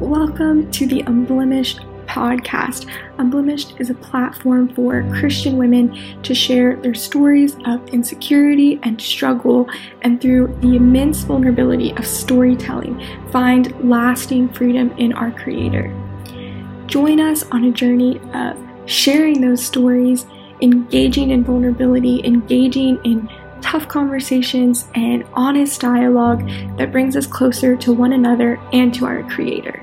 Welcome to the Unblemished podcast. Unblemished is a platform for Christian women to share their stories of insecurity and struggle, and through the immense vulnerability of storytelling, find lasting freedom in our Creator. Join us on a journey of sharing those stories, engaging in vulnerability, engaging in tough conversations, and honest dialogue that brings us closer to one another and to our Creator.